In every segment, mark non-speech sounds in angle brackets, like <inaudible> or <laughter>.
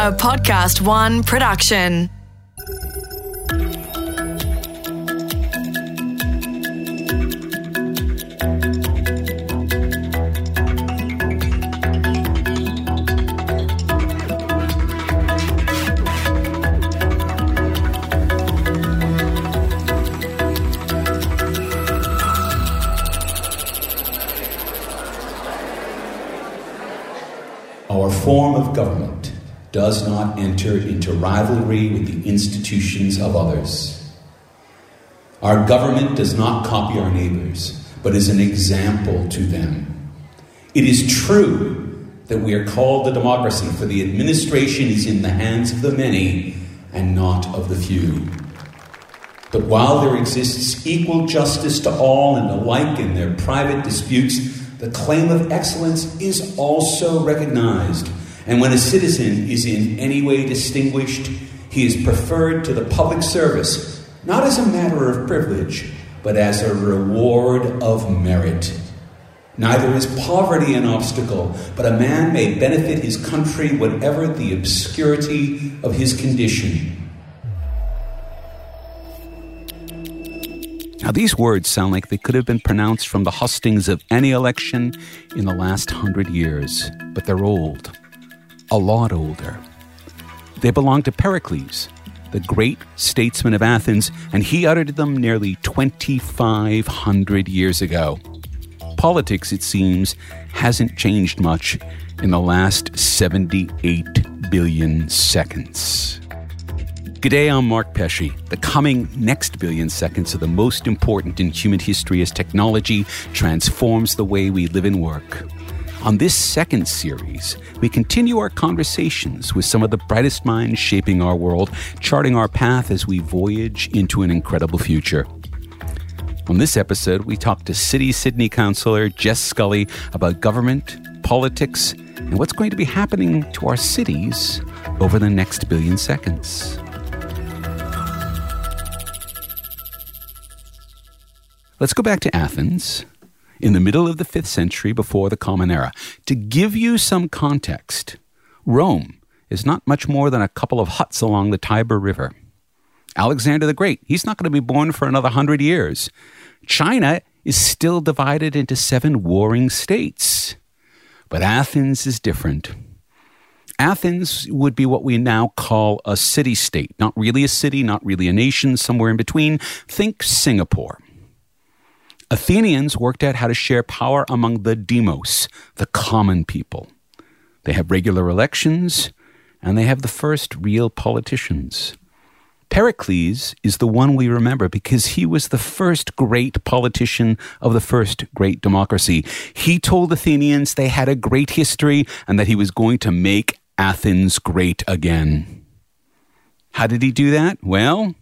a Podcast One production. Our form of government does not enter into rivalry with the institutions of others. Our government does not copy our neighbors, but is an example to them. It is true that we are called a democracy, for the administration is in the hands of the many and not of the few. But while there exists equal justice to all and alike in their private disputes, the claim of excellence is also recognized. And when a citizen is in any way distinguished, he is preferred to the public service, not as a matter of privilege, but as a reward of merit. Neither is poverty an obstacle, but a man may benefit his country whatever the obscurity of his condition. Now, these words sound like they could have been pronounced from the hustings of any election in the last hundred years, but they're old, a lot older. They belong to Pericles, the great statesman of Athens, and he uttered them nearly 2,500 years ago. Politics, it seems, hasn't changed much in the last 78 billion seconds. G'day, I'm Mark Pesce. The coming next billion seconds are the most important in human history as technology transforms the way we live and work. On this second series, we continue our conversations with some of the brightest minds shaping our world, charting our path as we voyage into an incredible future. On this episode, we talk to City Sydney Councillor Jess Scully about government, politics, and what's going to be happening to our cities over the next billion seconds. Let's go back to Athens in the middle of the 5th century before the Common Era. To give you some context, Rome is not much more than a couple of huts along the Tiber River. Alexander the Great, he's not going to be born for another hundred years. China is still divided into seven warring states. But Athens is different. Athens would be what we now call a city state. Not really a city, not really a nation, somewhere in between. Think Singapore. Athenians worked out how to share power among the demos, the common people. They have regular elections, and they have the first real politicians. Pericles is the one we remember because he was the first great politician of the first great democracy. He told Athenians they had a great history and that he was going to make Athens great again. How did he do that? Well,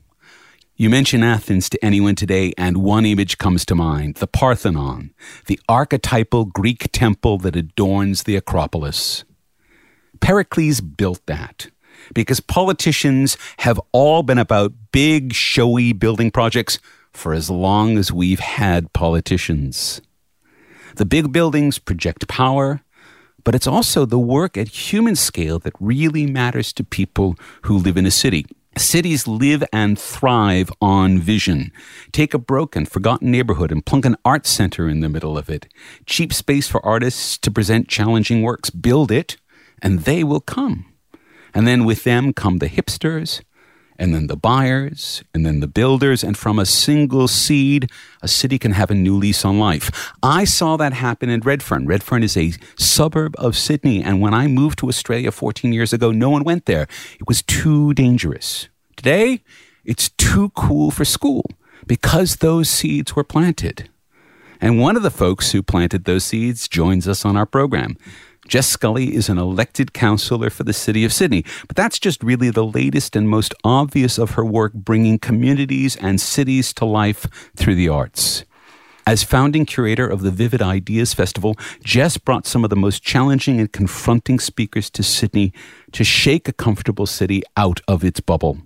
you mention Athens to anyone today, and one image comes to mind the Parthenon, the archetypal Greek temple that adorns the Acropolis. Pericles built that because politicians have all been about big, showy building projects for as long as we've had politicians. The big buildings project power, but it's also the work at human scale that really matters to people who live in a city. Cities live and thrive on vision. Take a broken, forgotten neighborhood and plunk an art center in the middle of it. Cheap space for artists to present challenging works. Build it, and they will come. And then with them come the hipsters, and then the buyers, and then the builders. And from a single seed, a city can have a new lease on life. I saw that happen in Redfern. Redfern is a suburb of Sydney. And when I moved to Australia 14 years ago, no one went there. It was too dangerous. Today, it's too cool for school because those seeds were planted. And one of the folks who planted those seeds joins us on our program. Jess Scully is an elected councillor for the City of Sydney, but that's just really the latest and most obvious of her work bringing communities and cities to life through the arts. As founding curator of the Vivid Ideas Festival, Jess brought some of the most challenging and confronting speakers to Sydney to shake a comfortable city out of its bubble.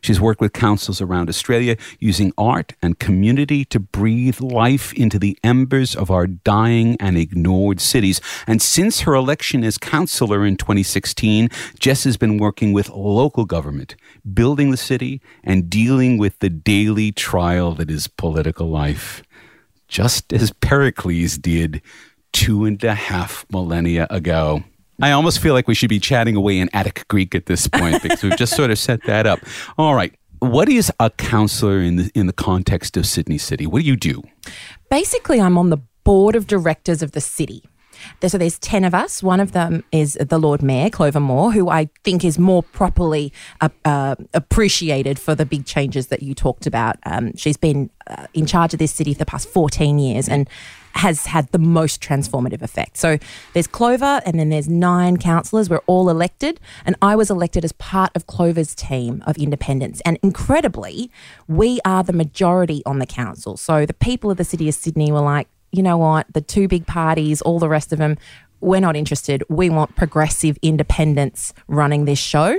She's worked with councils around Australia using art and community to breathe life into the embers of our dying and ignored cities. And since her election as councillor in 2016, Jess has been working with local government, building the city and dealing with the daily trial that is political life. Just as Pericles did two and a half millennia ago. I almost feel like we should be chatting away in Attic Greek at this point <laughs> because we've just sort of set that up. All right. What is a counselor in the in the context of Sydney City? What do you do? Basically, I'm on the board of directors of the city. So there's 10 of us. One of them is the Lord Mayor, Clover Moore, who I think is more properly uh, uh, appreciated for the big changes that you talked about. Um, she's been uh, in charge of this city for the past 14 years and has had the most transformative effect. So there's Clover, and then there's nine councillors. We're all elected, and I was elected as part of Clover's team of independents. And incredibly, we are the majority on the council. So the people of the city of Sydney were like, you know what, the two big parties, all the rest of them, we're not interested. We want progressive independents running this show.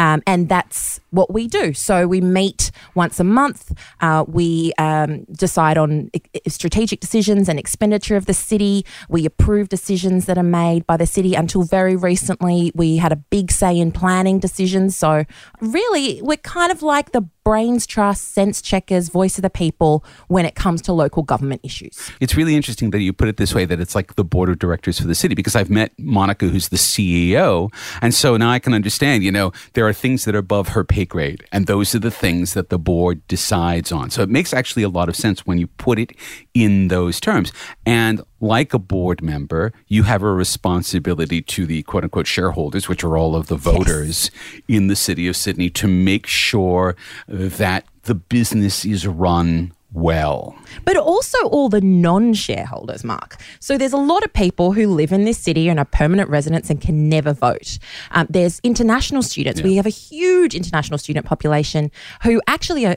Um, and that's what we do. So we meet once a month. Uh, we um, decide on strategic decisions and expenditure of the city. We approve decisions that are made by the city. Until very recently, we had a big say in planning decisions. So really, we're kind of like the brains trust, sense checkers, voice of the people when it comes to local government issues. It's really interesting that you put it this way that it's like the board of directors for the city because I've met Monica, who's the CEO. And so now I can understand, you know, there are things that are above her pay grade, and those are the things that the board decides on. So it makes actually a lot of sense when you put it in those terms. And like a board member, you have a responsibility to the quote unquote shareholders, which are all of the voters yes. in the city of Sydney, to make sure that the business is run well. But also all the non shareholders, Mark. So there's a lot of people who live in this city and are permanent residents and can never vote. Um, there's international students. Yeah. We have a huge international student population who actually are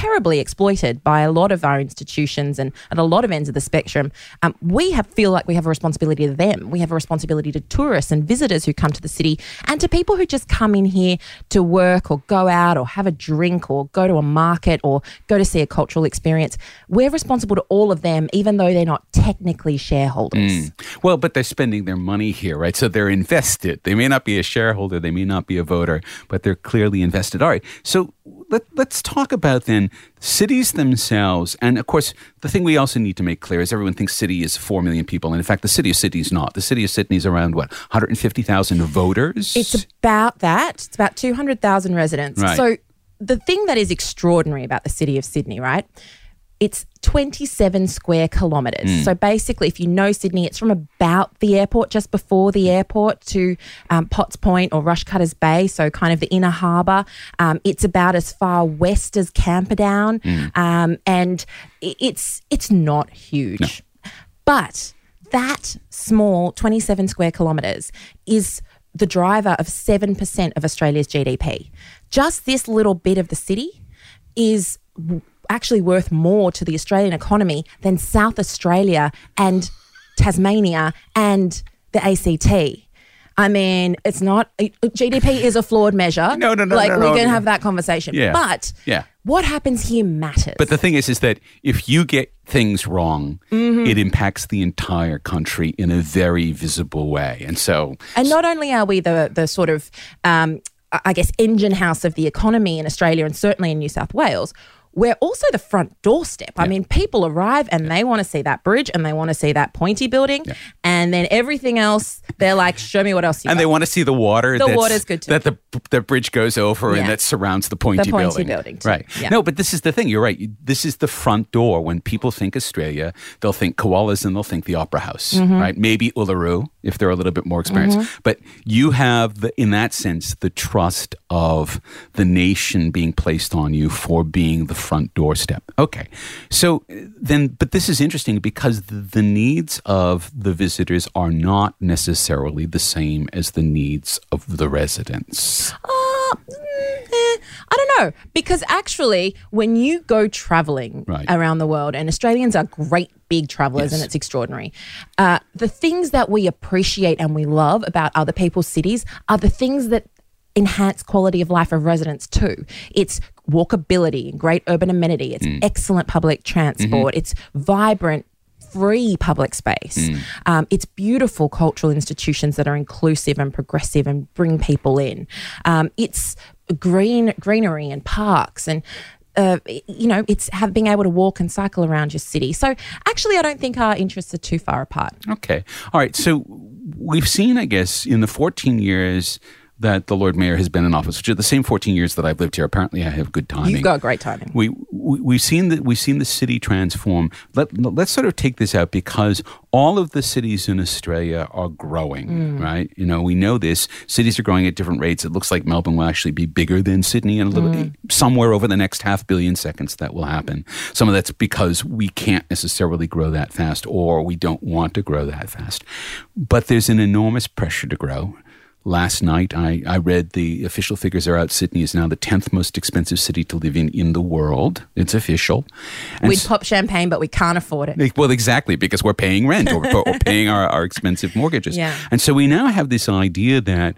terribly exploited by a lot of our institutions and at a lot of ends of the spectrum. Um, we have, feel like we have a responsibility to them. We have a responsibility to tourists and visitors who come to the city and to people who just come in here to work or go out or have a drink or go to a market or go to see a cultural experience. We're responsible to all of them, even though they're not technically shareholders. Mm. Well, but they're spending their money here, right? So they're invested. They may not be a shareholder, they may not be a voter, but they're clearly invested. All right. So let, let's talk about then cities themselves. And of course, the thing we also need to make clear is everyone thinks city is 4 million people. And in fact, the city of Sydney is not. The city of Sydney is around, what, 150,000 voters? It's about that. It's about 200,000 residents. Right. So the thing that is extraordinary about the city of Sydney, right? It's 27 square kilometres. Mm. So basically, if you know Sydney, it's from about the airport, just before the airport, to um, Potts Point or Rushcutters Bay, so kind of the inner harbour. Um, it's about as far west as Camperdown, mm. um, and it's it's not huge, no. but that small 27 square kilometres is the driver of 7% of Australia's GDP. Just this little bit of the city is actually worth more to the Australian economy than South Australia and Tasmania and the ACT. I mean, it's not GDP is a flawed measure. No, no, no. Like no, we no, can no. have that conversation. Yeah. But yeah. what happens here matters. But the thing is, is that if you get things wrong, mm-hmm. it impacts the entire country in a very visible way. And so, and not only are we the the sort of, um, I guess, engine house of the economy in Australia and certainly in New South Wales we're also the front doorstep. Yeah. I mean, people arrive and yeah. they want to see that bridge and they want to see that pointy building, yeah. and then everything else, they're like, "Show me what else." and got. they want to see the water. The water's good too. That the the bridge goes over and that surrounds the pointy, the pointy building. building. Right. No, but this is the thing. You're right. This is the front door. When people think Australia, they'll think koalas and they'll think the Opera House. Mm-hmm. Right. Maybe Uluru if they're a little bit more experienced. Mm-hmm. But you have the, in that sense, the trust of the nation being placed on you for being the front doorstep. Okay. So then, but this is interesting because the, needs of the visitors are not necessarily the same as the needs of the residents. Uh, eh, I don't know. Because actually, when you go traveling right. around the world, and Australians are great big travelers yes. and it's extraordinary, uh, the things that we appreciate and we love about other people's cities are the things that enhanced quality of life of residents too. It's walkability, and great urban amenity, it's excellent public transport, it's vibrant free public space. Um, it's beautiful cultural institutions that are inclusive and progressive and bring people in. Um, it's green greenery and parks and. Uh, you know, it's have, being able to walk and cycle around your city. So, actually, I don't think our interests are too far apart. Okay. All right. So we've seen, I guess, in the 14 years that the Lord Mayor has been in office, which are the same 14 years that I've lived here. Apparently, I have good timing. You've got great timing. we, we we've seen that we've seen the city transform. Let let's sort of take this out because all of the cities in Australia are growing, mm. right? You know, we know this. Cities are growing at different rates. It looks like Melbourne will actually be bigger than Sydney in a little mm. somewhere over the next half billion seconds that will happen. Some of that's because we can't necessarily grow that fast or we don't want to grow that fast. But there's an enormous pressure to grow. Last night, I, I read the official figures are out. Sydney is now the 10th most expensive city to live in in the world. It's official. And We'd pop champagne, but we can't afford it. Well, exactly, because we're paying rent or, or paying our, our expensive mortgages. Yeah. And so we now have this idea that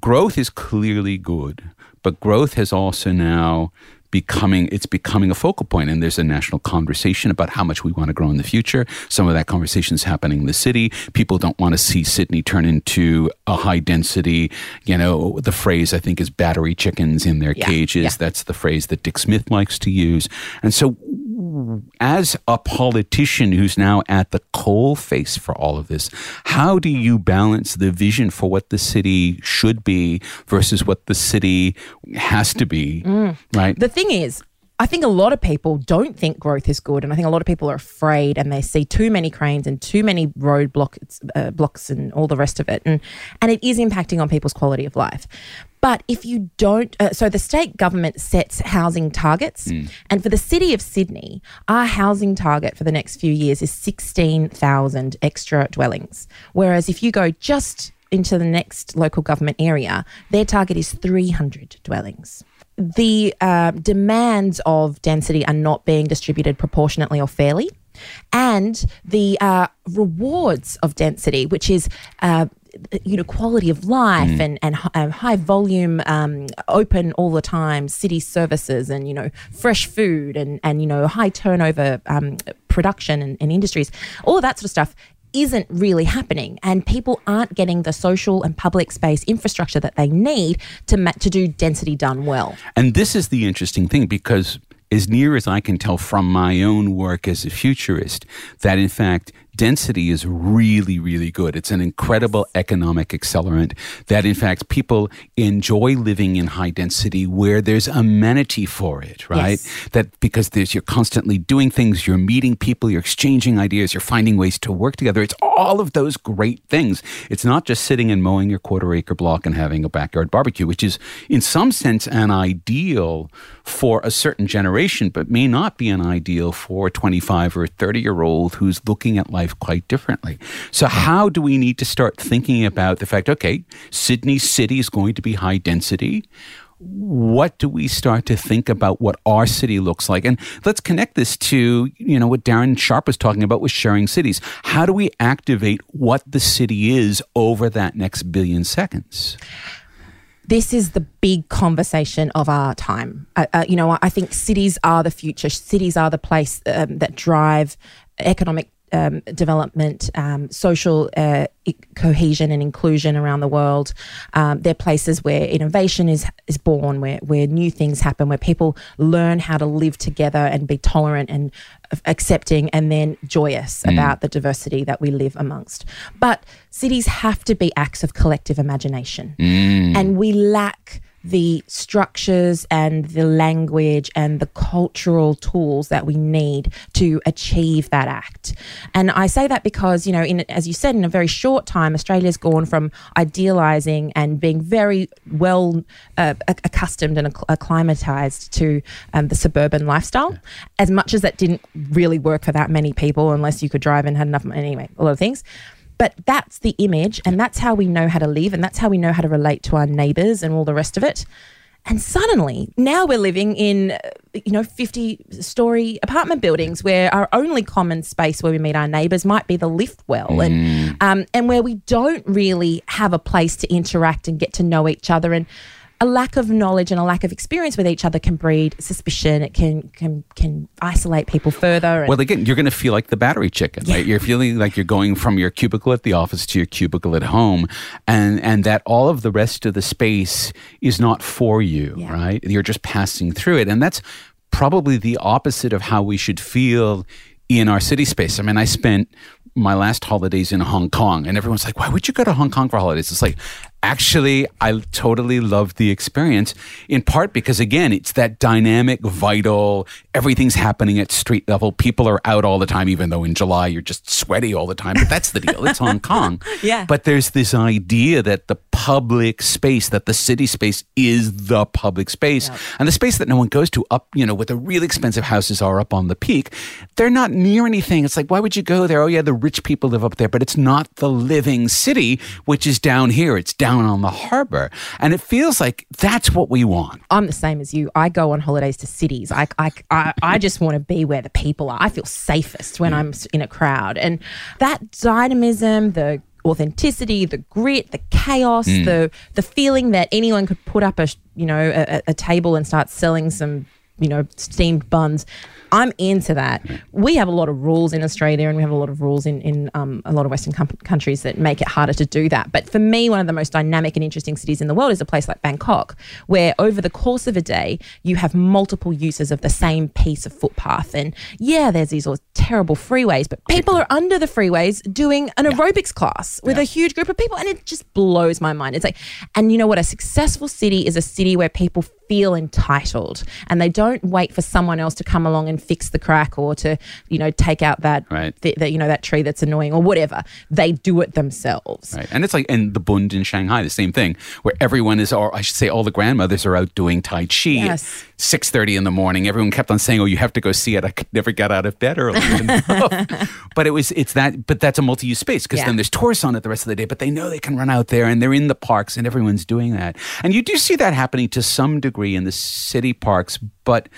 growth is clearly good, but growth has also now becoming it's becoming a focal point and there's a national conversation about how much we want to grow in the future. Some of that conversation is happening in the city. People don't want to see sydney turn into a high density you know the phrase i think is battery chickens in their Yeah, cages. yeah. that's the phrase that dick smith likes to use. And so as a politician who's now at the coal face for all of this, how do you balance the vision for what the city should be versus what the city has to be? Right? The thing is, I think a lot of people don't think growth is good, and I think a lot of people are afraid, and they see too many cranes and too many road block, uh, blocks and all the rest of it, and and it is impacting on people's quality of life. But if you don't, uh, so the state government sets housing targets, and for the city of Sydney, our housing target for the next few years is sixteen thousand extra dwellings. Whereas if you go just into the next local government area, their target is 300 dwellings. The uh, demands of density are not being distributed proportionately or fairly. And the uh, rewards of density, which is uh, you know quality of life and and uh, high volume um, open all the time city services and you know fresh food and and you know high turnover um, production and, and industries. All of that sort of stuff isn't really happening and people aren't getting the social and public space infrastructure that they need to ma- to do density done well. And this is the interesting thing because, as near as I can tell from my own work as a futurist, that in fact, density is really, really good. It's an incredible economic accelerant. That in fact, people enjoy living in high density where there's amenity for it, right? Yes. That because there's you're constantly doing things, you're meeting people, you're exchanging ideas, you're finding ways to work together. It's all of those great things. It's not just sitting and mowing your quarter acre block and having a backyard barbecue, which is in some sense an ideal for a certain generation, but may not be an ideal for a 25 or 30 year old who's looking at life quite differently. So, how do we need to start thinking about the fact, okay, Sydney City is going to be high density? what do we start to think about what our city looks like and let's connect this to you know what darren sharp was talking about with sharing cities how do we activate what the city is over that next billion seconds this is the big conversation of our time. Uh, uh, you know, I think cities are the future. Cities are the place um, that drive economic um, development, um, social uh, cohesion and inclusion around the world. Um, they're places where innovation is is born, where where new things happen, where people learn how to live together and be tolerant and accepting, and then joyous about the diversity that we live amongst. But cities have to be acts of collective imagination, and we lack the structures and the language and the cultural tools that we need to achieve that act. And I say that because, you know, in as you said, in a very short time, Australia's gone from idealizing and being very well uh, accustomed and acclimatized to um, the suburban lifestyle. As much as that didn't really work for that many people, unless you could drive and had enough money, anyway, a lot of things. But that's the image, and that's how we know how to live, and that's how we know how to relate to our neighbors and all the rest of it. And suddenly, now we're living in, you know, 50 story apartment buildings where our only common space where we meet our neighbors might be the lift well, and, um, and where we don't really have a place to interact and get to know each other. And a lack of knowledge and a lack of experience with each other can breed suspicion. It can can can isolate people further. and- Well, again, you're going to feel like the battery chicken, right? You're feeling like you're going from your cubicle at the office to your cubicle at home, and and that all of the rest of the space is not for you, Yeah. right? You're just passing through it, and that's probably the opposite of how we should feel in our city space. I mean, I spent my last holidays in Hong Kong, and everyone's like, "Why would you go to Hong Kong for holidays?" It's like, actually, I totally loved the experience. In part because, again, it's that dynamic, vital. Everything's happening at street level. People are out all the time, even though in July you're just sweaty all the time. But that's the deal. It's Hong Kong. <laughs> Yeah. But there's this idea that the public space, that the city space is the public space, and the space that no one goes to up, you know, where the really expensive houses are up on the peak, they're not near anything. It's like, why would you go there? Oh, yeah, the rich people live up there, but it's not the living city, which is down here. It's down on the harbor. And it feels like that's what we want. I'm the same as you. I go on holidays to cities. I, I, I, I just want to be where the people are. I feel safest when I'm in a crowd. And that dynamism, the authenticity, the grit, the chaos, mm. the the feeling that anyone could put up a you know a, a table and start selling some you know steamed buns. I'm into that. We have a lot of rules in Australia, and we have a lot of rules in in um, a lot of Western com- countries that make it harder to do that. But for me, one of the most dynamic and interesting cities in the world is a place like Bangkok, where over the course of a day you have multiple uses of the same piece of footpath. And yeah, there's these all terrible freeways, but people are under the freeways doing an aerobics class with a huge group of people, and it just blows my mind. It's like, and you know what? A successful city is a city where people feel entitled and they don't wait for someone else to come along and fix the crack or to you know take out that Right. th- that you know that tree that's annoying or whatever they do it themselves Right. And it's like in the Bund in Shanghai, the same thing, where everyone is, or I should say, all the grandmothers are out doing Tai Chi Yes. At 6.30 in the morning. Everyone kept on saying, oh, you have to go see it. I could never get out of bed early <laughs> but it was, it's that, but that's a multi-use space because Yeah. then there's tourists on it the rest of the day, but they know they can run out there and they're in the parks and everyone's doing that. And you do see that happening to some degree in the city parks, but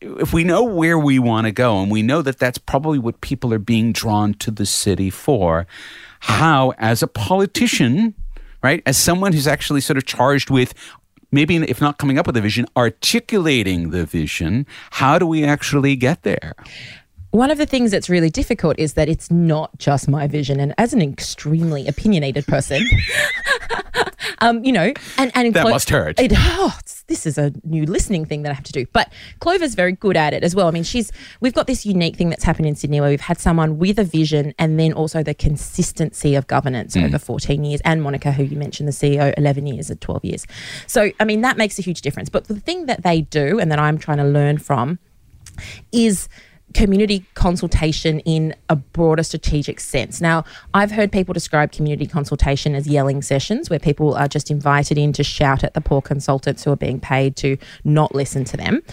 if we know where we want to go and we know that that's probably what people are being drawn to the city for, how, as a politician, right, as someone who's actually sort of charged with maybe if not coming up with a vision, articulating the vision, how do we actually get there? one of the things that's really difficult is that it's not just my vision and as an extremely opinionated person <laughs> um, you know and and That must hurt. it, it's- this is a new listening thing that I have to do. But Clover's very good at it as well. I mean she's we've got this unique thing that's happened in Sydney where we've had someone with a vision and then also the consistency of governance Mm. over 14 years. And Monica who you mentioned the CEO 11 years or 12 years. So I mean that makes a huge difference. But the thing that they do and that I'm trying to learn from is community consultation in a broader strategic sense. Now, I've heard people describe community consultation as yelling sessions where people are just invited in to shout at the poor consultants who are being paid to not listen to them. <laughs>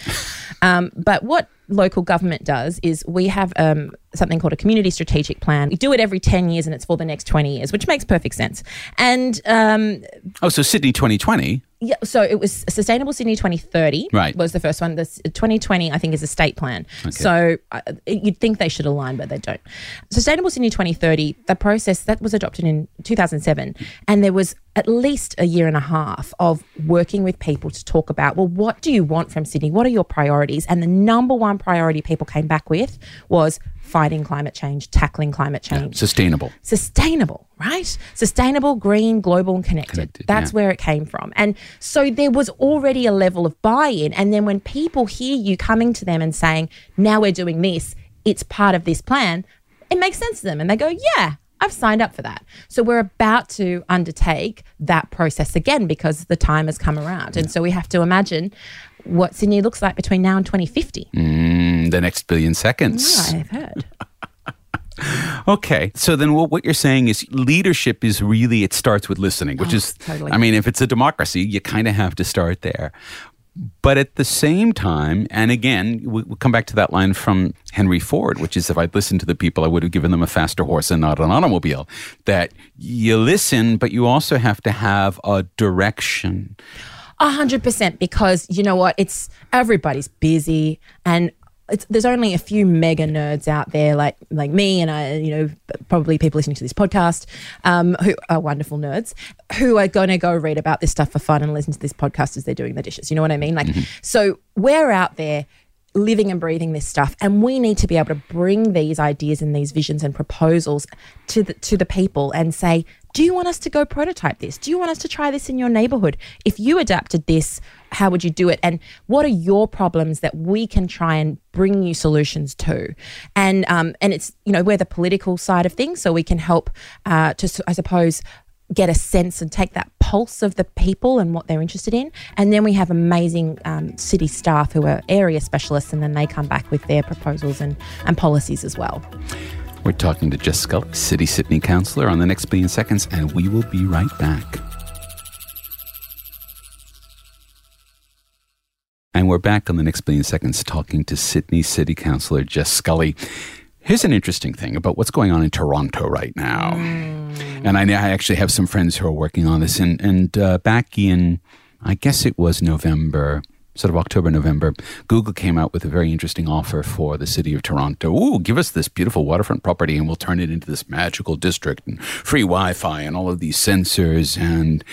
Um, but what local government does is we have um, something called a community strategic plan. We do it every 10 years and it's for the next 20 years, which makes perfect sense. And um, Oh, so Sydney 2020. yeah, so it was Sustainable Sydney 2030 Right. was the first one. The 2020, I think, is a state plan. Okay. So uh, you'd think they should align, but they don't. Sustainable Sydney 2030, the process that was adopted in 2007, and there was at least a year and a half of working with people to talk about, well, what do you want from Sydney? What are your priorities? And the number one priority people came back with was fighting climate change, tackling climate change Sustainable. sustainable, right? Sustainable, green, global, and connected. Connected, That's yeah. where it came from. And so there was already a level of buy in. And then when people hear you coming to them and saying, now we're doing this, it's part of this plan, it makes sense to them. And they go, yeah. I've signed up for that. So we're about to undertake that process again because the time has come around. And so we have to imagine what Sydney looks like between now and 2050. Mm, the next billion seconds. Yeah, I've heard. <laughs> Okay. So then what, what you're saying is leadership is really, it starts with listening, which Oh, is, totally. I mean, if it's a democracy, you kind of have to start there. But at the same time, and again, we, we'll come back to that line from Henry Ford, which is if I'd listened to the people, I would have given them a faster horse and not an automobile. That you listen, but you also have to have a direction. A hundred percent, because you know what? It's everybody's busy, and it's, there's only a few mega nerds out there like like me and I, you know, probably people listening to this podcast um, who are wonderful nerds who are going to go read about this stuff for fun and listen to this podcast as they're doing the dishes. You know what I mean? Like, so we're out there living and breathing this stuff and we need to be able to bring these ideas and these visions and proposals to the to the people and say do you want us to go prototype this do you want us to try this in your neighborhood if you adapted this how would you do it and what are your problems that we can try and bring you solutions to and um, and it's you know we're the political side of things so we can help uh, to i suppose get a sense and take that pulse of the people and what they're interested in. And then we have amazing um, city staff who are area specialists, and then they come back with their proposals and, and policies as well. We're talking to Jess Scully, City Sydney Councillor, on the next billion seconds, and we will be right back. And we're back on the next billion seconds talking to Sydney City Councillor Jess Scully. Here's an interesting thing about what's going on in Toronto right now. And I, I actually have some friends who are working on this. And, and uh, back in, I guess it was November, sort of October, November, Google came out with a very interesting offer for the city of Toronto. Ooh, give us this beautiful waterfront property and we'll turn it into this magical district and free Wi Fi and all of these sensors. And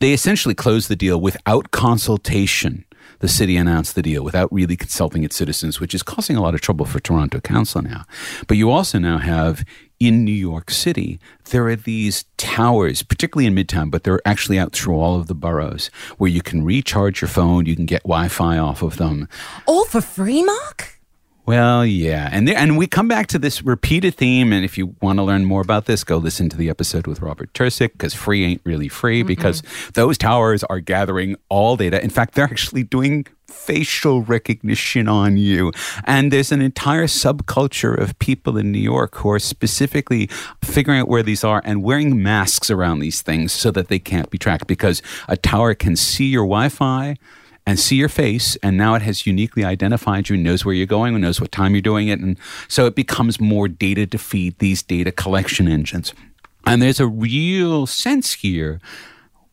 they essentially closed the deal without consultation the city announced the deal without really consulting its citizens, which is causing a lot of trouble for Toronto Council now. But you also now have in New York City, there are these towers, particularly in Midtown, but they're actually out through all of the boroughs where you can recharge your phone, you can get Wi Fi off of them. All for free, Mark? Well, yeah, and there, and we come back to this repeated theme. And if you want to learn more about this, go listen to the episode with Robert Tercek because free ain't really free because those towers are gathering all data. In fact, they're actually doing facial recognition on you. And there's an entire subculture of people in New York who are specifically figuring out where these are and wearing masks around these things so that they can't be tracked because a tower can see your Wi-Fi and see your face and now it has uniquely identified you knows where you're going and knows what time you're doing it and so it becomes more data to feed these data collection engines. And there's a real sense here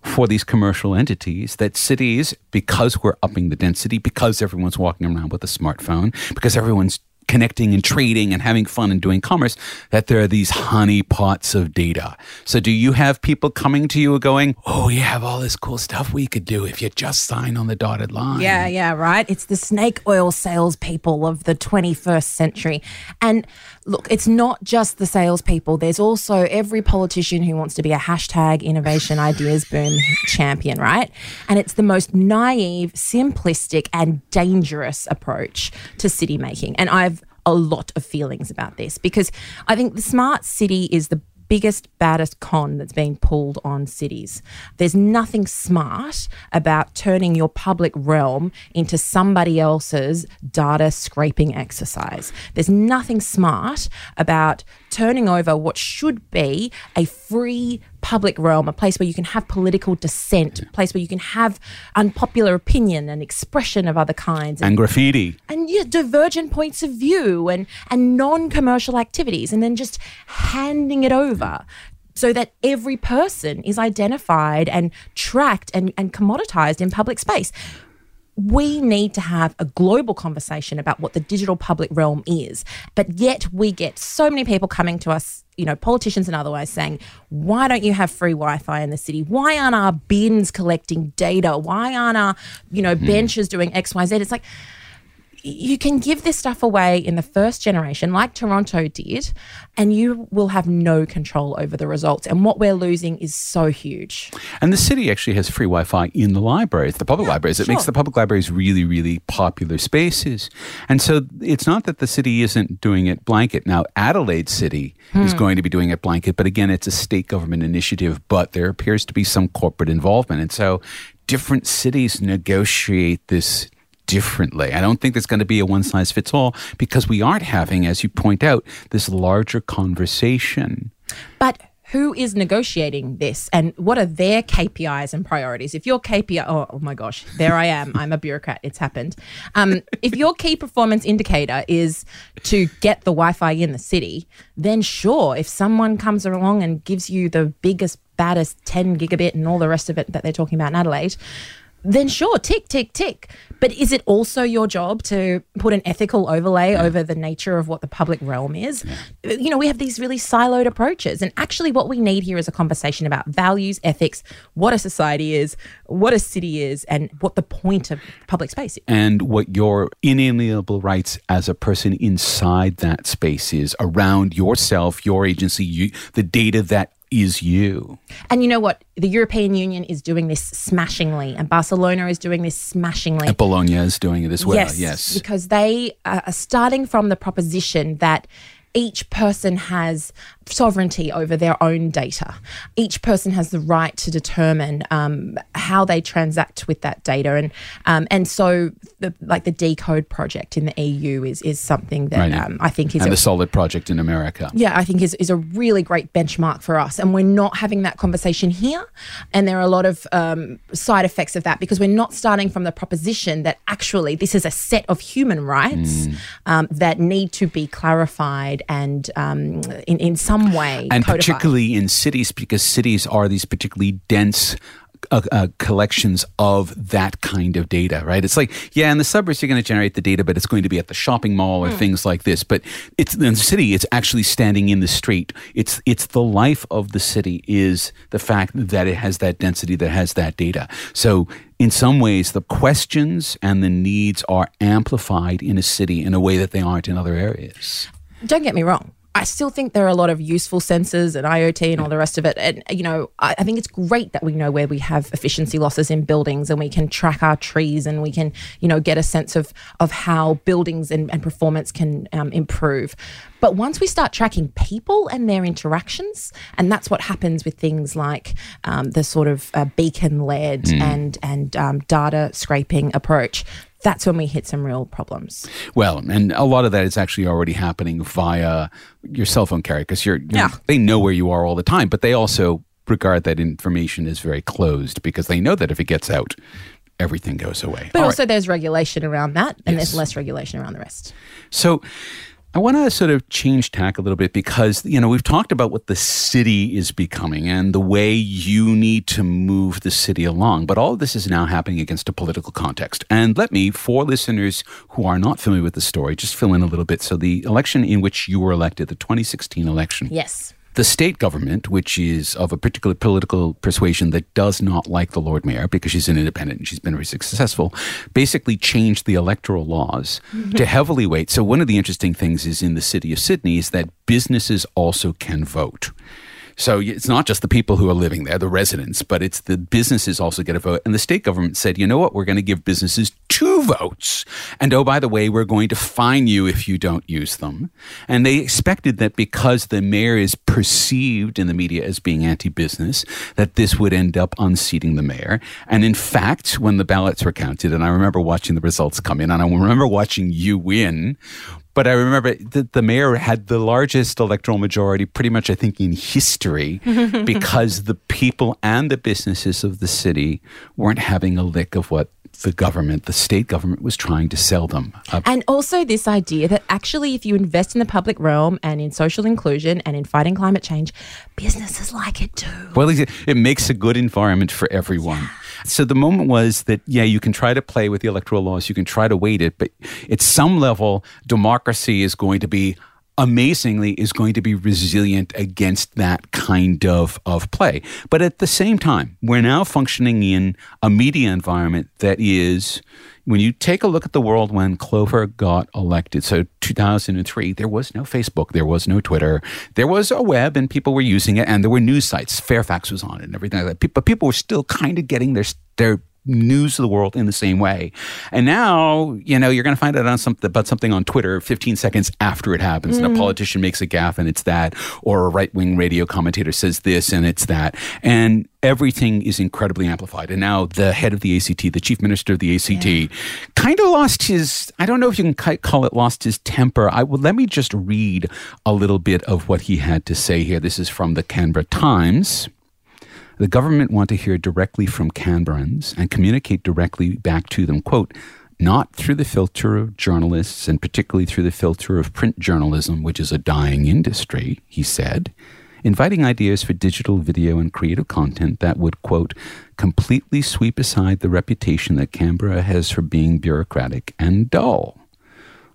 for these commercial entities that cities because we're upping the density because everyone's walking around with a smartphone because everyone's connecting and trading and having fun and doing commerce, that there are these honey pots of data. So do you have people coming to you going, oh, you have all this cool stuff we could do if you just sign on the dotted line? Yeah, yeah, right. It's the snake oil salespeople of the 21st century. And look, it's not just the salespeople. There's also every politician who wants to be a hashtag innovation ideas boom champion, right? And it's the most naive, simplistic, and dangerous approach to city making. And I've a lot of feelings about this because I think the smart city is the biggest, baddest con that's being pulled on cities. There's nothing smart about turning your public realm into somebody else's data scraping exercise. There's nothing smart about turning over what should be a free public realm, a place where you can have political dissent, a place where you can have unpopular opinion and expression of other kinds. And graffiti. and yeah, divergent points of view and and non-commercial activities and then just handing it over so that every person is identified and tracked and, and commoditized in public space we need to have a global conversation about what the digital public realm is. But yet we get so many people coming to us, you know, politicians and otherwise saying, why don't you have free Wi Fi in the city? Why aren't our bins collecting data? Why aren't our, you know, hmm. benches doing X, Y, Z? It's like, you can give this stuff away in the first generation, like Toronto did, and you will have no control over the results. And what we're losing is so huge. And the city actually has free Wi Fi in the libraries, the public libraries. It makes the public libraries really, really popular spaces. And so it's not that the city isn't doing it blanket. Now, Adelaide City is hmm. going to be doing it blanket, but again, it's a state government initiative, but there appears to be some corporate involvement. And so different cities negotiate this differently. I don't think there's going to be a one size fits all because we aren't having, as you point out, this larger conversation. But who is negotiating this and what are their KPIs and priorities? If your KPI, oh, oh my gosh, there I am. I'm a bureaucrat. It's happened. Um, if your key performance indicator is to get the Wi Fi in the city, then sure, if someone comes along and gives you the biggest, baddest 10 gigabit and all the rest of it that they're talking about in Adelaide, then sure, tick, tick, tick. But is it also your job to put an ethical overlay over the nature of what the public realm is? Uh, you know, we have these really siloed approaches. And actually, what we need here is a conversation about values, ethics, what a society is, what a city is, and what the point of public space is. and what your inalienable rights as a person inside that space is around yourself, your agency, you, the data that is you. And you know what? The European Union is doing this smashingly, and Barcelona is doing this smashingly. And Bologna is doing it as well. Yes, Yes. because they are starting from the proposition that each person has sovereignty over their own data. Each person has the right to determine um, how they transact with that data, and um, and so the, like the Decode project in the EU is is something that Right. um, I think is and a, the Solid Project in America. yeah, I think is, is a really great benchmark for us. And we're not having that conversation here. And there are a lot of um, side effects of that because we're not starting from the proposition that actually this is a set of human rights Mm. um, that need to be clarified and um, in, in some way and codified. particularly in cities because cities are these particularly dense uh, uh, collections of that kind of data, right? It's like, yeah, in the suburbs you're going to generate the data, but it's going to be at the shopping mall or things like this. But it's in the city; it's actually standing in the street. It's it's the life of the city is the fact that it has that density, that has that data. So. In some ways, the questions and the needs are amplified in a city in a way that they aren't in other areas. Don't get me wrong. I still think there are a lot of useful sensors and IoT and all the rest of it. And, you know, I, I think it's great that we know where we have efficiency losses in buildings and we can track our trees and we can, you know, get a sense of, of how buildings and, and performance can um, improve. But once we start tracking people and their interactions, and that's what happens with things like um, the sort of uh, beacon led and, and um, data scraping approach, that's when we hit some real problems. Well, and a lot of that is actually already happening via your cell phone carrier because you're, you're Yeah. they know where you are all the time, but they also regard that information as very closed because they know that if it gets out, everything goes away. But All right. also, there's regulation around that, and Yes. there's less regulation around the rest. So I want to sort of change tack a little bit because, you know, we've talked about what the city is becoming and the way you need to move the city along. But all of this is now happening against a political context. And let me, for listeners who are not familiar with the story, just fill in a little bit. So the election in which you were elected, the 2016 election, Yes. The state government, which is of a particular political persuasion that does not like the Lord Mayor because she's an independent and she's been very successful, basically changed the electoral laws to mm-hmm. heavily weight. So, one of the interesting things is in the city of Sydney is that businesses also can vote. So it's not just the people who are living there, the residents, but it's the businesses also get a vote. And the state government said, you know what, we're going to give businesses two votes. And oh, by the way, we're going to fine you if you don't use them. And they expected that because the mayor is perceived in the media as being anti business, that this would end up unseating the mayor. And in fact, when the ballots were counted, and I remember watching the results come in, and I remember watching you win. But I remember that the mayor had the largest electoral majority, pretty much, I think, in history, <laughs> because the people and the businesses of the city weren't having a lick of what the government, the state government, was trying to sell them. Uh, And also, this idea that actually, if you invest in the public realm and in social inclusion and in fighting climate change, businesses like it too. Well, it it makes a good environment for everyone. So the moment was that, yeah, you can try to play with the electoral laws, you can try to wait it, but at some level, democracy is going to be amazingly is going to be resilient against that kind of, of play. But at the same time, we're now functioning in a media environment that is when you take a look at the world when Clover got elected, so 2003, there was no Facebook, there was no Twitter, there was a web and people were using it, and there were news sites. Fairfax was on it and everything like that. But people were still kind of getting their their news of the world in the same way. And now, you know, you're going to find out on something about something on Twitter 15 seconds after it happens, and a mm. politician makes a gaffe and it's that, or a right wing radio commentator says this and it's that, and everything is incredibly amplified. And now the head of the ACT, the chief minister of the ACT, kind of lost his. I don't know if you can call it lost his temper. I will let me just read a little bit of what he had to say here. This is from the Canberra Times. The government want to hear directly from Canberrans and communicate directly back to them. Quote, not through the filter of journalists and particularly through the filter of print journalism, which is a dying industry, he said. inviting ideas for digital video and creative content that would, quote, completely sweep aside the reputation that Canberra has for being bureaucratic and dull.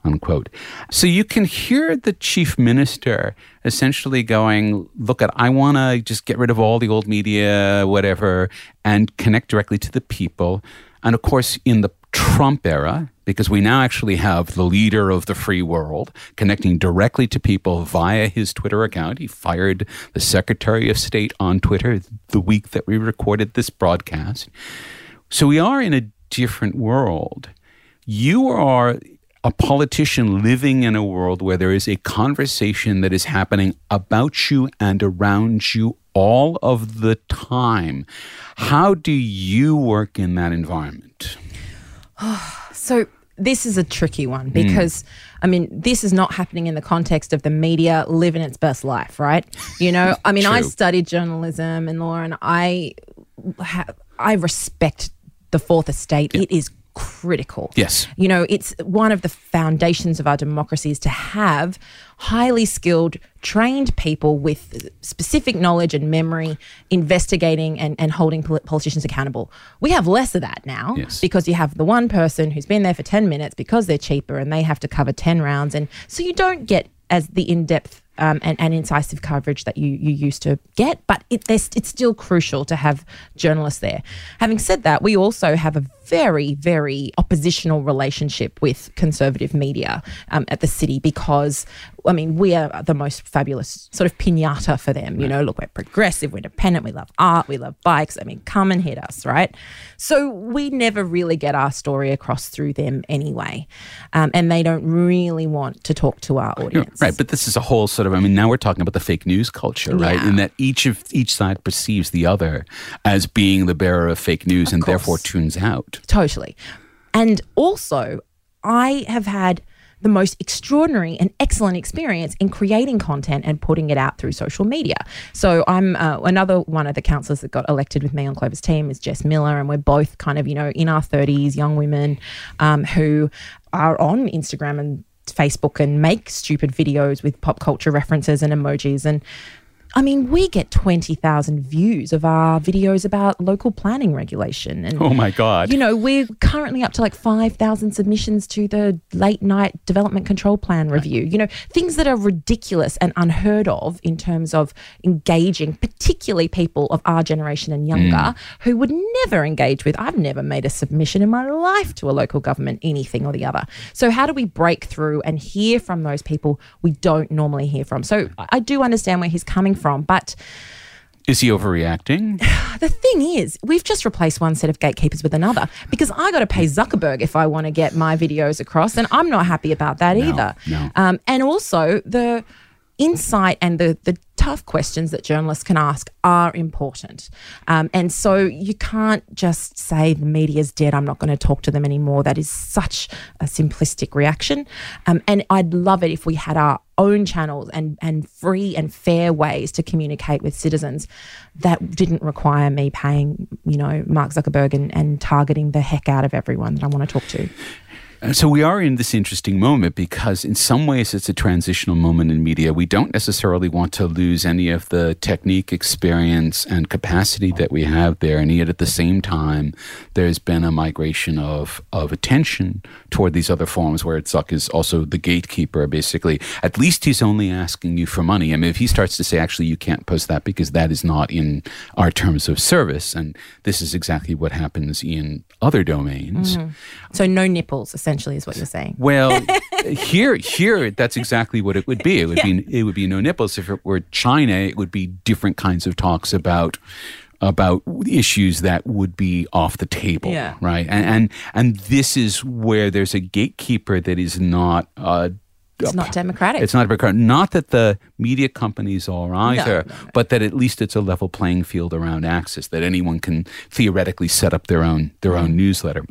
Unquote. So you can hear the chief minister essentially going, Look, at I want to just get rid of all the old media, whatever, and connect directly to the people. And of course, in the Trump era, because we now actually have the leader of the free world connecting directly to people via his Twitter account. He fired the Secretary of State on Twitter the week that we recorded this broadcast. So we are in a different world. You are a politician living in a world where there is a conversation that is happening about you and around you all of the time. How do you work in that environment? <sighs> So this is a tricky one hmm. because I mean this is not happening in the context of the media living its best life, right? You know, <laughs> I mean I studied journalism and law and I ha- I respect the fourth estate. It is critical. Yes. You know, it's one of the foundations of our democracy is to have highly skilled, trained people with specific knowledge and memory investigating and, and holding poli- politicians accountable. We have less of that now Yes. because you have the one person who's been there for 10 minutes because they're cheaper and they have to cover 10 rounds. And so you don't get as the in depth um, and, and incisive coverage that you, you used to get, but it, it's still crucial to have journalists there. Having said that, we also have a very, very oppositional relationship with conservative media um, at the city because, I mean, we are the most fabulous sort of pinata for them. You know, look, we're progressive, we're independent, we love art, we love bikes. I mean, come and hit us, right? So we never really get our story across through them anyway. Um, and they don't really want to talk to our audience. Right, but this is a whole sort of I mean now we're talking about the fake news culture, right? Yeah. In that each of each side perceives the other as being the bearer of fake news and therefore tunes out. Totally. And also, I have had the most extraordinary and excellent experience in creating content and putting it out through social media. So I'm uh, another one of the councillors that got elected with me on Clover's team is Jess Miller, and we're both kind of you know in our 30s, young women um, who are on Instagram and Facebook and make stupid videos with pop culture references and emojis and. I mean, we get 20,000 views of our videos about local planning regulation. And Oh my god. you know, we're currently up to like 5,000 submissions to the late night development control plan review. You know, things that are ridiculous and unheard of in terms of engaging, particularly people of our generation and younger mm. who would never engage with. I've never made a submission in my life to a local government, anything or the other. So, how do we break through and hear from those people we don't normally hear from? So, I I do understand where he's coming from, but is he overreacting? <sighs> the thing is, we've just replaced one set of gatekeepers with another because I got to pay Zuckerberg if I want to get my videos across, and I'm not happy about that either. no. Um, and also the insight and the the tough questions that journalists can ask are important. Um, and so you can't just say the media's dead. I'm not going to talk to them anymore. That is such a simplistic reaction. Um, and I'd love it if we had our own channels and, and free and fair ways to communicate with citizens that didn't require me paying, you know, Mark Zuckerberg and, and targeting the heck out of everyone that I want to talk to. Uh, So we are in this interesting moment because in some ways it's a transitional moment in media. We don't necessarily want to lose any of the technique, experience, and capacity that we have there. And yet at the same time, there's been a migration of, of attention toward these other forms where it's Zuck is also the gatekeeper, basically. At least he's only asking you for money. I mean, if he starts to say, actually, you can't post that because that is not in our terms of service, and this is exactly what happens in other domains. So no nipples, essentially, is what you're saying. Well, <laughs> here, here, that's exactly what it would be. It would be, it would be no nipples. If it were China, it would be different kinds of talks about about issues that would be off the table, Yeah. right? And, and and this is where there's a gatekeeper that is not. Uh, It's not democratic. it's not democratic. Not that the media companies are either, no, no. but that at least it's a level playing field around access. That anyone can theoretically set up their own their own newsletter.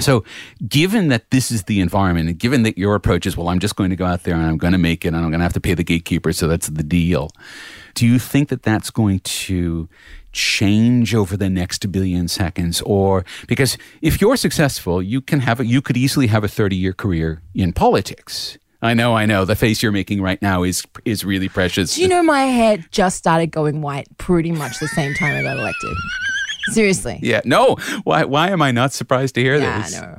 So, given that this is the environment, and given that your approach is, well, I'm just going to go out there and I'm going to make it, and I'm going to have to pay the gatekeeper, so that's the deal. Do you think that that's going to change over the next billion seconds, or because if you're successful, you can have a, you could easily have a 30 year career in politics. I know, I know. The face you're making right now is is really precious. Do you know my hair just started going white pretty much the same time I got elected? Seriously. Yeah. No. Why? Why am I not surprised to hear Yeah, this? no.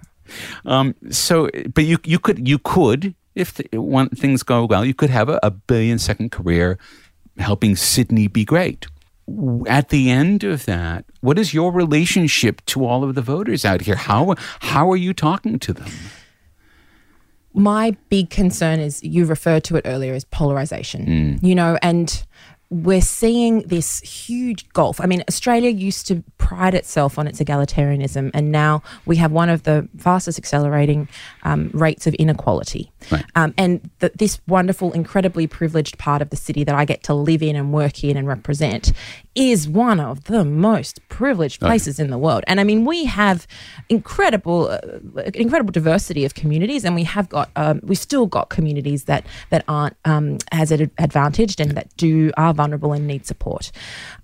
Um. So, but you you could you could if the, one, things go well, you could have a, a billion second career helping Sydney be great. At the end of that, what is your relationship to all of the voters out here? How how are you talking to them? my big concern is you referred to it earlier as polarization you know and we're seeing this huge gulf. I mean, Australia used to pride itself on its egalitarianism, and now we have one of the fastest accelerating um, rates of inequality. Right. Um, and th- this wonderful, incredibly privileged part of the city that I get to live in and work in and represent is one of the most privileged places in the world. And I mean, we have incredible, uh, incredible diversity of communities, and we have got, um, we've still got communities that that aren't um, as ad- advantaged and that do are vulnerable and need support.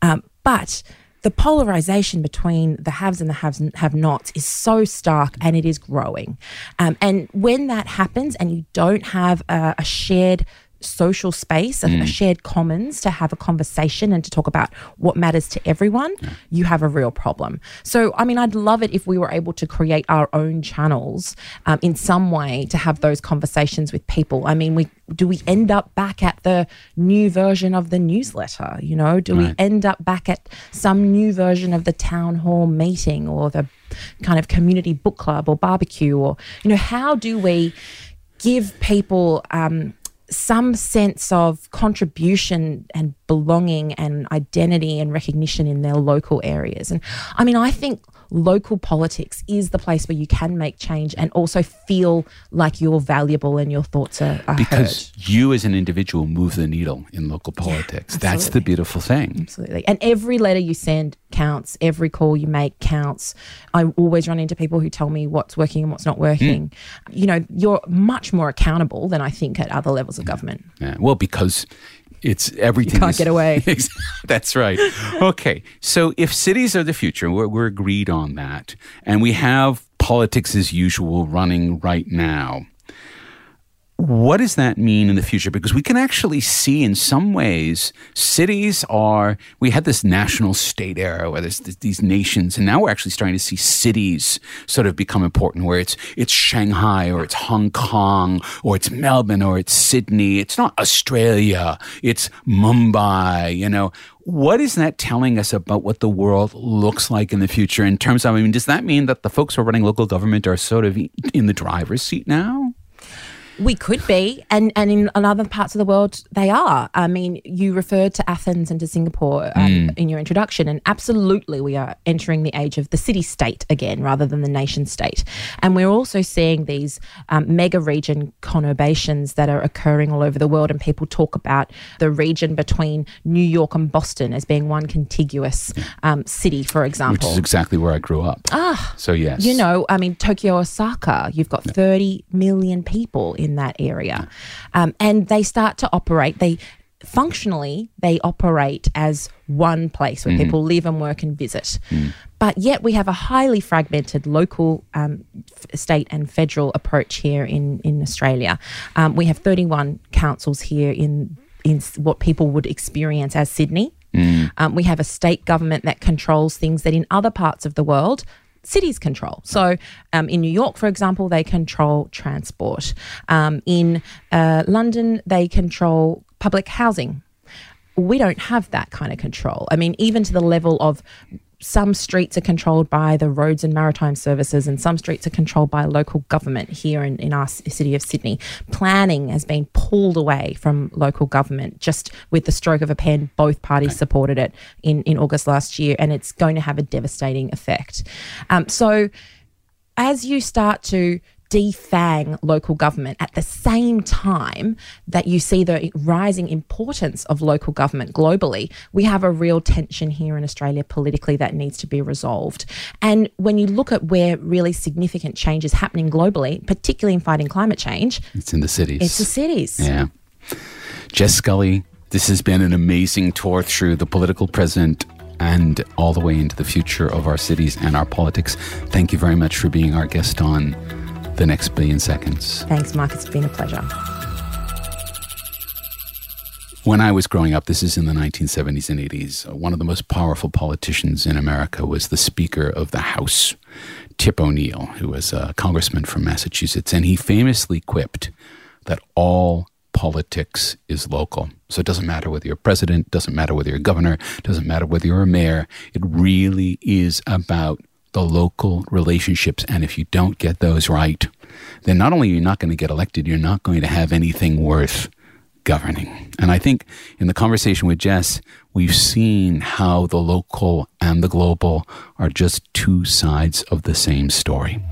Um, but the polarization between the haves and the haves have nots is so stark and it is growing. Um, and when that happens and you don't have a, a shared social space, a, a shared commons to have a conversation and to talk about what matters to everyone, you have a real problem. So, I mean, I'd love it if we were able to create our own channels um, in some way to have those conversations with people. I mean, we do we end up back at the new version of the newsletter? You know, do we end up back at some new version of the town hall meeting or the kind of community book club or barbecue or you know how do we give people um, some sense of contribution and belonging and identity and recognition in their local areas. And I mean, I think local politics is the place where you can make change and also feel like you're valuable and your thoughts are, are heard. Because you as an individual move the needle in local politics. That's the beautiful thing. Absolutely. And every letter you send counts. Every call you make counts. I always run into people who tell me what's working and what's not working. Mm. You know, you're much more accountable than I think at other levels of government. Yeah. Well, because it's everything. can't is- get away. <laughs> That's right. Okay. So if cities are the future, we're, we're agreed on that, and we have politics as usual running right now. What does that mean in the future? Because we can actually see in some ways cities are, we had this national state era where there's these nations, and now we're actually starting to see cities sort of become important where it's, it's Shanghai or it's Hong Kong or it's Melbourne or it's Sydney. It's not Australia, it's Mumbai, you know. What is that telling us about what the world looks like in the future in terms of, I mean, does that mean that the folks who are running local government are sort of in the driver's seat now? We could be, and and in other parts of the world, they are. I mean, you referred to Athens and to Singapore um, in your introduction, and absolutely, we are entering the age of the city state again, rather than the nation state. And we're also seeing these um, mega region conurbations that are occurring all over the world, and people talk about the region between New York and Boston as being one contiguous um, city, for example. Which is exactly where I grew up. Ah, So yes, you know, I mean, Tokyo, Osaka, you've got 30 million people in that area. Um, and they start to operate, they functionally, they operate as one place where people live and work and visit. But yet we have a highly fragmented local, um, f- state, and federal approach here in, in Australia. Um, we have 31 councils here in, in what people would experience as Sydney. Um, we have a state government that controls things that in other parts of the world cities control. So, um, in New York, for example, they control transport. Um, in uh, London, they control public housing. We don't have that kind of control. I mean, even to the level of some streets are controlled by the roads and maritime services, and some streets are controlled by local government here in, in our city of Sydney. Planning has been pulled away from local government just with the stroke of a pen. Both parties supported it in, in August last year, and it's going to have a devastating effect. Um, so, as you start to defang local government at the same time that you see the rising importance of local government globally, we have a real tension here in Australia politically that needs to be resolved. And when you look at where really significant change is happening globally, particularly in fighting climate change, it's in the cities. it's the cities. Yeah. Jess Scully, this has been an amazing tour through the political present and all the way into the future of our cities and our politics. Thank you very much for being our guest on The Next Billion Seconds. Thanks, Mark. It's been a pleasure. When I was growing up, this is in the 1970s and 80s, uh, one of the most powerful politicians in America was the Speaker of the House, Tip O'Neill, who was a congressman from Massachusetts. And he famously quipped that all politics is local. So it doesn't matter whether you're president, doesn't matter whether you're governor, doesn't matter whether you're a mayor. It really is about the local relationships. And if you don't get those right, then not only are you not going to get elected, you're not going to have anything worth governing. And I think in the conversation with Jess, we've seen how the local and the global are just two sides of the same story.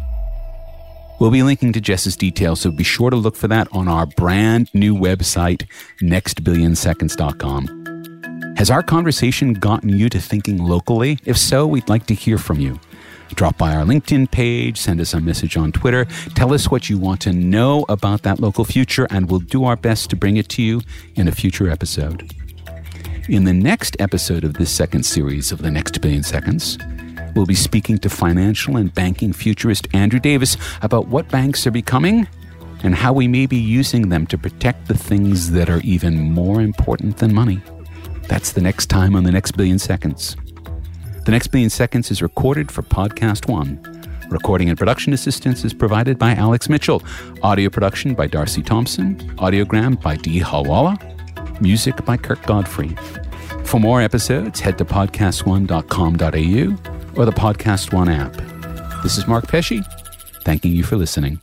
We'll be linking to Jess's details, so be sure to look for that on our brand new website, nextbillionseconds.com. Has our conversation gotten you to thinking locally? If so, we'd like to hear from you. Drop by our LinkedIn page, send us a message on Twitter, tell us what you want to know about that local future, and we'll do our best to bring it to you in a future episode. In the next episode of this second series of The Next Billion Seconds, we'll be speaking to financial and banking futurist Andrew Davis about what banks are becoming and how we may be using them to protect the things that are even more important than money. That's the next time on The Next Billion Seconds. The Next Billion Seconds is recorded for Podcast One. Recording and production assistance is provided by Alex Mitchell. Audio production by Darcy Thompson. Audiogram by Dee Halwala. Music by Kirk Godfrey. For more episodes, head to podcastone.com.au or the Podcast One app. This is Mark Pesce, thanking you for listening.